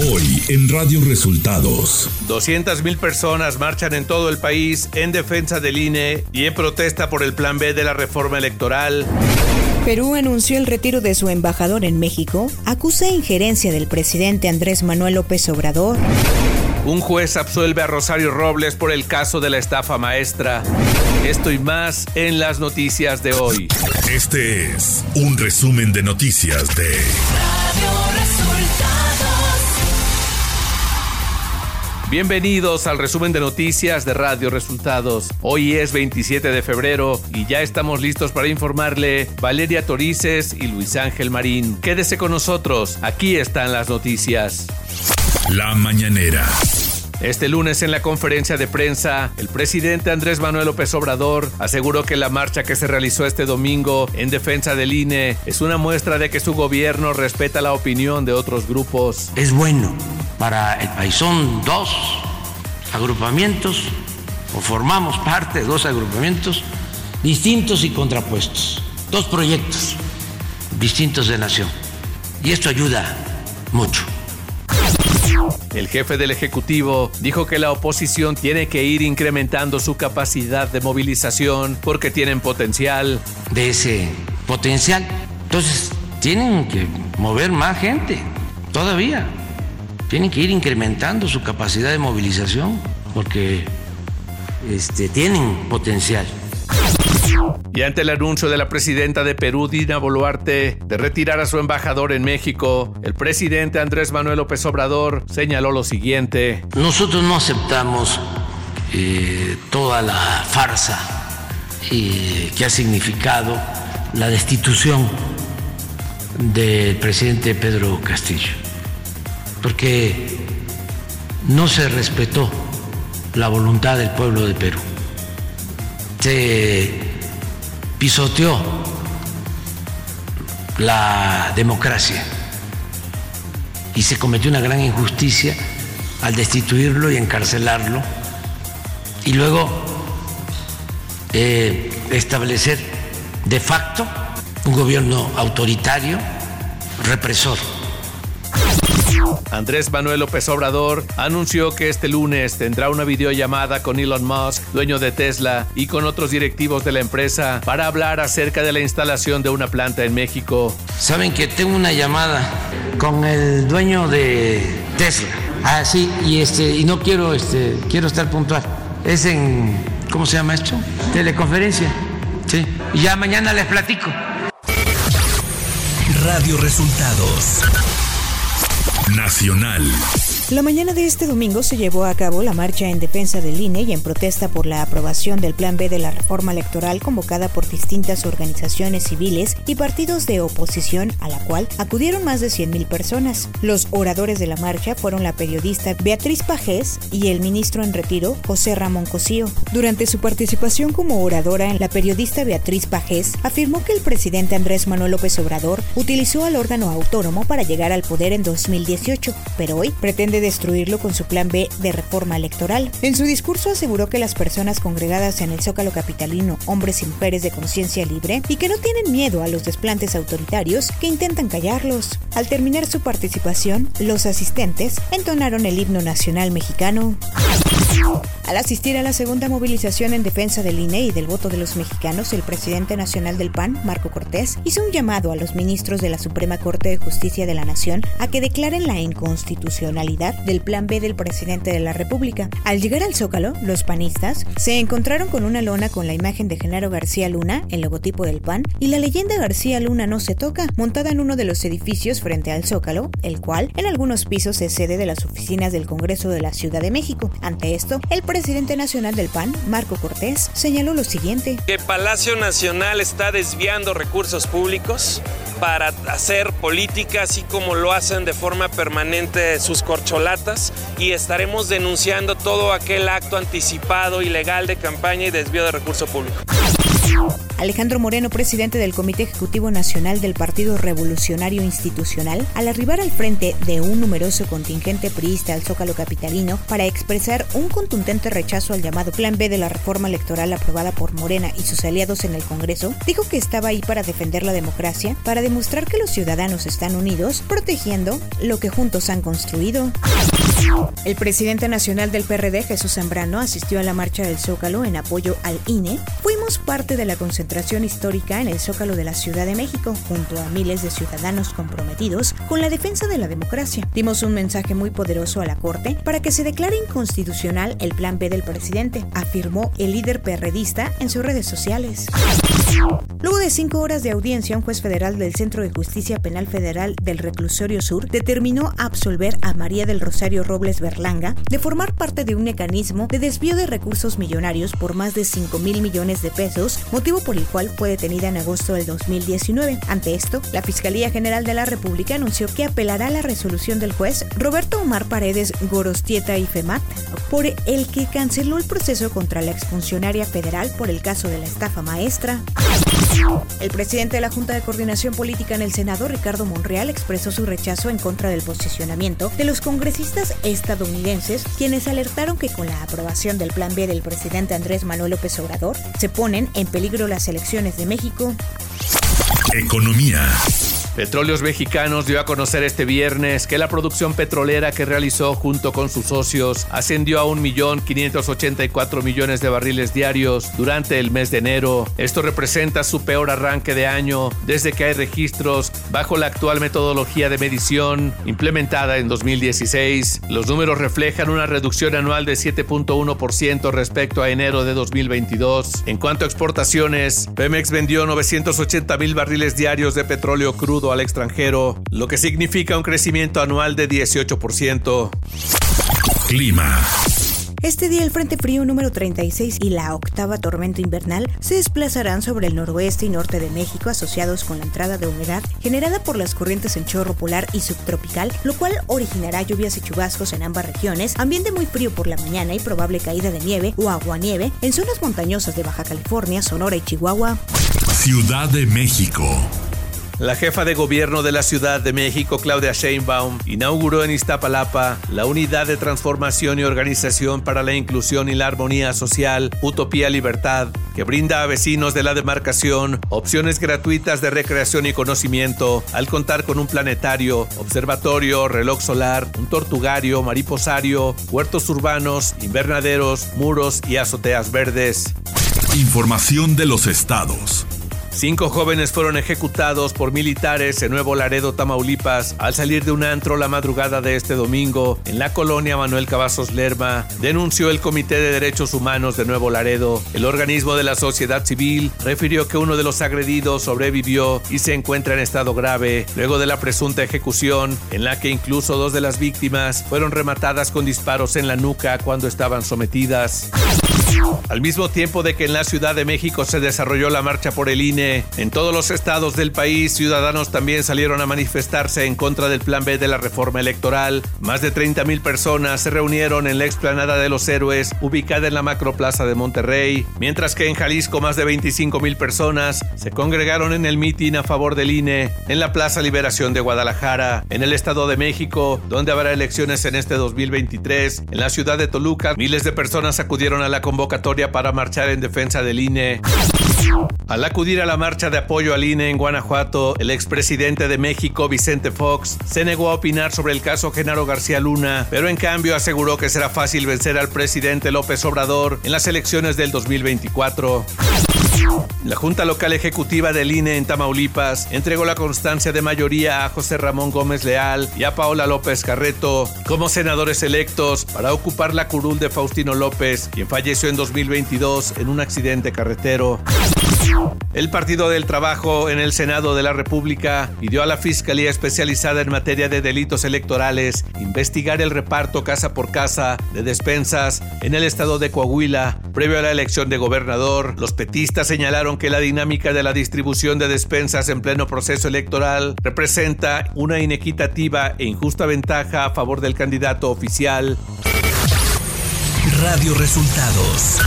Hoy en Radio Resultados. 200 mil personas marchan en todo el país en defensa del INE y en protesta por el Plan B de la reforma electoral. Perú anunció el retiro de su embajador en México, acusa injerencia del presidente Andrés Manuel López Obrador. Un juez absuelve a Rosario Robles por el caso de la estafa maestra. Esto y más en las noticias de hoy. Este es un resumen de noticias de Radio Bienvenidos al resumen de noticias de Radio Resultados. Hoy es 27 de febrero y ya estamos listos para informarle Valeria Torices y Luis Ángel Marín. Quédese con nosotros, aquí están las noticias. La mañanera. Este lunes en la conferencia de prensa, el presidente Andrés Manuel López Obrador aseguró que la marcha que se realizó este domingo en defensa del INE es una muestra de que su gobierno respeta la opinión de otros grupos. Es bueno para el país. Son dos agrupamientos, o formamos parte de dos agrupamientos distintos y contrapuestos, dos proyectos distintos de nación. Y esto ayuda mucho. El jefe del Ejecutivo dijo que la oposición tiene que ir incrementando su capacidad de movilización porque tienen potencial. De ese potencial. Entonces, tienen que mover más gente todavía tienen que ir incrementando su capacidad de movilización porque este, tienen potencial. Y ante el anuncio de la presidenta de Perú, Dina Boluarte, de retirar a su embajador en México, el presidente Andrés Manuel López Obrador señaló lo siguiente. Nosotros no aceptamos eh, toda la farsa eh, que ha significado la destitución del presidente Pedro Castillo porque no se respetó la voluntad del pueblo de Perú. Se pisoteó la democracia y se cometió una gran injusticia al destituirlo y encarcelarlo y luego eh, establecer de facto un gobierno autoritario, represor. Andrés Manuel López Obrador anunció que este lunes tendrá una videollamada con Elon Musk, dueño de Tesla, y con otros directivos de la empresa para hablar acerca de la instalación de una planta en México. Saben que tengo una llamada con el dueño de Tesla. Ah, sí, y este, y no quiero, este, quiero estar puntual. Es en, ¿cómo se llama esto? Teleconferencia. Sí. Y ya mañana les platico. Radio Resultados Nacional. La mañana de este domingo se llevó a cabo la marcha en defensa del INE y en protesta por la aprobación del Plan B de la reforma electoral convocada por distintas organizaciones civiles y partidos de oposición, a la cual acudieron más de 100.000 personas. Los oradores de la marcha fueron la periodista Beatriz Pajés y el ministro en retiro, José Ramón Cosío. Durante su participación como oradora, la periodista Beatriz Pajés afirmó que el presidente Andrés Manuel López Obrador utilizó al órgano autónomo para llegar al poder en 2018, pero hoy pretende destruirlo con su plan B de reforma electoral. En su discurso aseguró que las personas congregadas en el Zócalo Capitalino, hombres y mujeres de conciencia libre, y que no tienen miedo a los desplantes autoritarios que intentan callarlos. Al terminar su participación, los asistentes entonaron el himno nacional mexicano. Al asistir a la segunda movilización en defensa del INE y del voto de los mexicanos, el presidente nacional del PAN, Marco Cortés, hizo un llamado a los ministros de la Suprema Corte de Justicia de la Nación a que declaren la inconstitucionalidad del Plan B del presidente de la República. Al llegar al Zócalo, los panistas se encontraron con una lona con la imagen de Genaro García Luna, el logotipo del PAN, y la leyenda García Luna no se toca, montada en uno de los edificios frente al Zócalo, el cual en algunos pisos es sede de las oficinas del Congreso de la Ciudad de México. Ante esto, el presidente nacional del PAN, Marco Cortés, señaló lo siguiente. Que Palacio Nacional está desviando recursos públicos para hacer política, así como lo hacen de forma permanente sus y estaremos denunciando todo aquel acto anticipado, ilegal de campaña y desvío de recursos públicos. Alejandro Moreno, presidente del Comité Ejecutivo Nacional del Partido Revolucionario Institucional, al arribar al frente de un numeroso contingente priista al Zócalo Capitalino para expresar un contundente rechazo al llamado Plan B de la reforma electoral aprobada por Morena y sus aliados en el Congreso, dijo que estaba ahí para defender la democracia, para demostrar que los ciudadanos están unidos, protegiendo lo que juntos han construido. El presidente nacional del PRD, Jesús Zambrano, asistió a la marcha del Zócalo en apoyo al INE. Fuimos parte de la concentración histórica en el Zócalo de la Ciudad de México, junto a miles de ciudadanos comprometidos con la defensa de la democracia. Dimos un mensaje muy poderoso a la Corte para que se declare inconstitucional el plan B del presidente, afirmó el líder perredista en sus redes sociales. Luego de cinco horas de audiencia, un juez federal del Centro de Justicia Penal Federal del Reclusorio Sur determinó absolver a María del Rosario Robles Berlanga de formar parte de un mecanismo de desvío de recursos millonarios por más de 5 mil millones de pesos, motivo por el cual fue detenida en agosto del 2019. Ante esto, la Fiscalía General de la República anunció que apelará a la resolución del juez Roberto Omar Paredes Gorostieta y FEMAT, por el que canceló el proceso contra la exfuncionaria federal por el caso de la estafa maestra. El presidente de la Junta de Coordinación Política en el Senado, Ricardo Monreal, expresó su rechazo en contra del posicionamiento de los congresistas estadounidenses, quienes alertaron que con la aprobación del Plan B del presidente Andrés Manuel López Obrador, se ponen en peligro las elecciones de México. Economía. Petróleos Mexicanos dio a conocer este viernes que la producción petrolera que realizó junto con sus socios ascendió a 1.584 millones de barriles diarios durante el mes de enero. Esto representa su peor arranque de año desde que hay registros bajo la actual metodología de medición implementada en 2016. Los números reflejan una reducción anual de 7.1% respecto a enero de 2022. En cuanto a exportaciones, Pemex vendió 980 mil barriles diarios de petróleo crudo al extranjero, lo que significa un crecimiento anual de 18%. Clima. Este día el Frente Frío número 36 y la octava tormenta invernal se desplazarán sobre el noroeste y norte de México asociados con la entrada de humedad generada por las corrientes en chorro polar y subtropical, lo cual originará lluvias y chubascos en ambas regiones, ambiente muy frío por la mañana y probable caída de nieve o aguanieve en zonas montañosas de Baja California, Sonora y Chihuahua. Ciudad de México. La jefa de gobierno de la Ciudad de México, Claudia Sheinbaum, inauguró en Iztapalapa la Unidad de Transformación y Organización para la Inclusión y la Armonía Social, Utopía Libertad, que brinda a vecinos de la demarcación opciones gratuitas de recreación y conocimiento al contar con un planetario, observatorio, reloj solar, un tortugario, mariposario, huertos urbanos, invernaderos, muros y azoteas verdes. Información de los estados. Cinco jóvenes fueron ejecutados por militares en Nuevo Laredo, Tamaulipas, al salir de un antro la madrugada de este domingo en la colonia Manuel Cavazos Lerma, denunció el Comité de Derechos Humanos de Nuevo Laredo. El organismo de la sociedad civil refirió que uno de los agredidos sobrevivió y se encuentra en estado grave luego de la presunta ejecución, en la que incluso dos de las víctimas fueron rematadas con disparos en la nuca cuando estaban sometidas. Al mismo tiempo de que en la Ciudad de México se desarrolló la marcha por el INE, en todos los estados del país ciudadanos también salieron a manifestarse en contra del Plan B de la reforma electoral. Más de 30 mil personas se reunieron en la explanada de los héroes, ubicada en la macroplaza de Monterrey, mientras que en Jalisco más de 25 mil personas se congregaron en el mitin a favor del INE en la Plaza Liberación de Guadalajara, en el Estado de México, donde habrá elecciones en este 2023. En la ciudad de Toluca, miles de personas acudieron a la convocatoria para marchar en defensa del INE. Al acudir a la marcha de apoyo al INE en Guanajuato, el expresidente de México, Vicente Fox, se negó a opinar sobre el caso Genaro García Luna, pero en cambio aseguró que será fácil vencer al presidente López Obrador en las elecciones del 2024. La Junta Local Ejecutiva del INE en Tamaulipas entregó la constancia de mayoría a José Ramón Gómez Leal y a Paola López Carreto como senadores electos para ocupar la curul de Faustino López, quien falleció en 2022 en un accidente carretero. El Partido del Trabajo en el Senado de la República pidió a la Fiscalía Especializada en materia de delitos electorales investigar el reparto casa por casa de despensas en el estado de Coahuila previo a la elección de gobernador. Los petistas señalaron que la dinámica de la distribución de despensas en pleno proceso electoral representa una inequitativa e injusta ventaja a favor del candidato oficial. Radio Resultados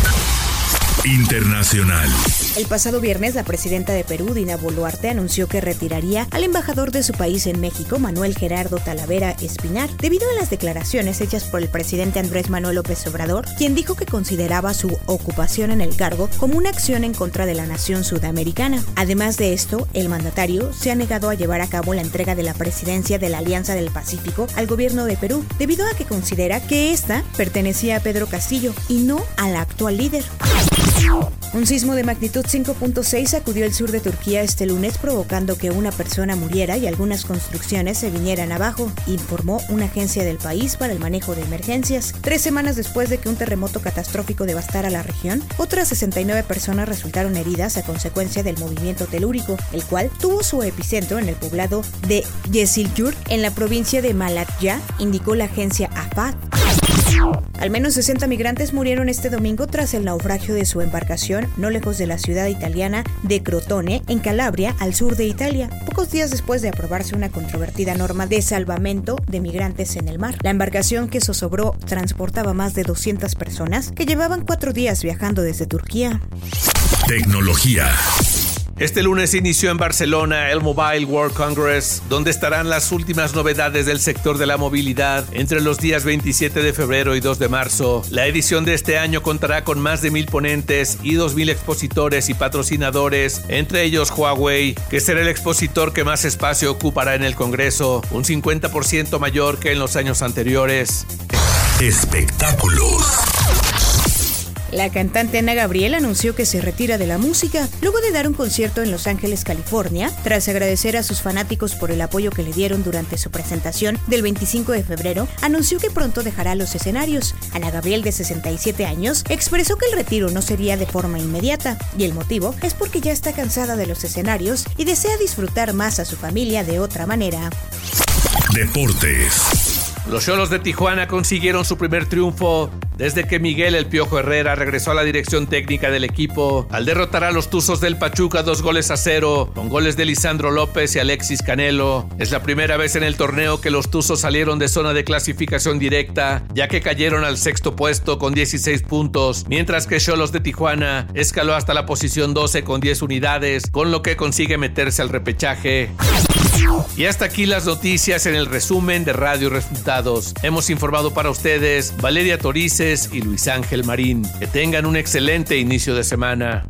Internacional. El pasado viernes, la presidenta de Perú, Dina Boluarte, anunció que retiraría al embajador de su país en México, Manuel Gerardo Talavera Espinar, debido a las declaraciones hechas por el presidente Andrés Manuel López Obrador, quien dijo que consideraba su ocupación en el cargo como una acción en contra de la nación sudamericana. Además de esto, el mandatario se ha negado a llevar a cabo la entrega de la presidencia de la Alianza del Pacífico al gobierno de Perú, debido a que considera que esta pertenecía a Pedro Castillo y no al actual líder. Un sismo de magnitud 5.6 sacudió el sur de Turquía este lunes provocando que una persona muriera y algunas construcciones se vinieran abajo, informó una agencia del país para el manejo de emergencias. Tres semanas después de que un terremoto catastrófico devastara la región, otras 69 personas resultaron heridas a consecuencia del movimiento telúrico, el cual tuvo su epicentro en el poblado de Yeşilyurt, en la provincia de Malatya, indicó la agencia AFAD. Al menos 60 migrantes murieron este domingo tras el naufragio de su embarcación no lejos de la ciudad italiana de Crotone, en Calabria, al sur de Italia, pocos días después de aprobarse una controvertida norma de salvamento de migrantes en el mar. La embarcación que zozobró transportaba más de 200 personas que llevaban cuatro días viajando desde Turquía. Tecnología. Este lunes inició en Barcelona el Mobile World Congress, donde estarán las últimas novedades del sector de la movilidad entre los días 27 de febrero y 2 de marzo. La edición de este año contará con más de mil ponentes y 2.000 expositores y patrocinadores, entre ellos Huawei, que será el expositor que más espacio ocupará en el Congreso, un 50% mayor que en los años anteriores. Espectáculos. La cantante Ana Gabriel anunció que se retira de la música luego de dar un concierto en Los Ángeles, California, tras agradecer a sus fanáticos por el apoyo que le dieron durante su presentación del 25 de febrero, anunció que pronto dejará los escenarios. Ana Gabriel, de 67 años, expresó que el retiro no sería de forma inmediata, y el motivo es porque ya está cansada de los escenarios y desea disfrutar más a su familia de otra manera. Deportes. Los Cholos de Tijuana consiguieron su primer triunfo desde que Miguel El Piojo Herrera regresó a la dirección técnica del equipo al derrotar a los Tuzos del Pachuca dos goles a cero, con goles de Lisandro López y Alexis Canelo. Es la primera vez en el torneo que los Tuzos salieron de zona de clasificación directa, ya que cayeron al sexto puesto con 16 puntos, mientras que Cholos de Tijuana escaló hasta la posición 12 con 10 unidades, con lo que consigue meterse al repechaje. Y hasta aquí las noticias en el resumen de Radio Resultados. Hemos informado para ustedes Valeria Torices y Luis Ángel Marín. Que tengan un excelente inicio de semana.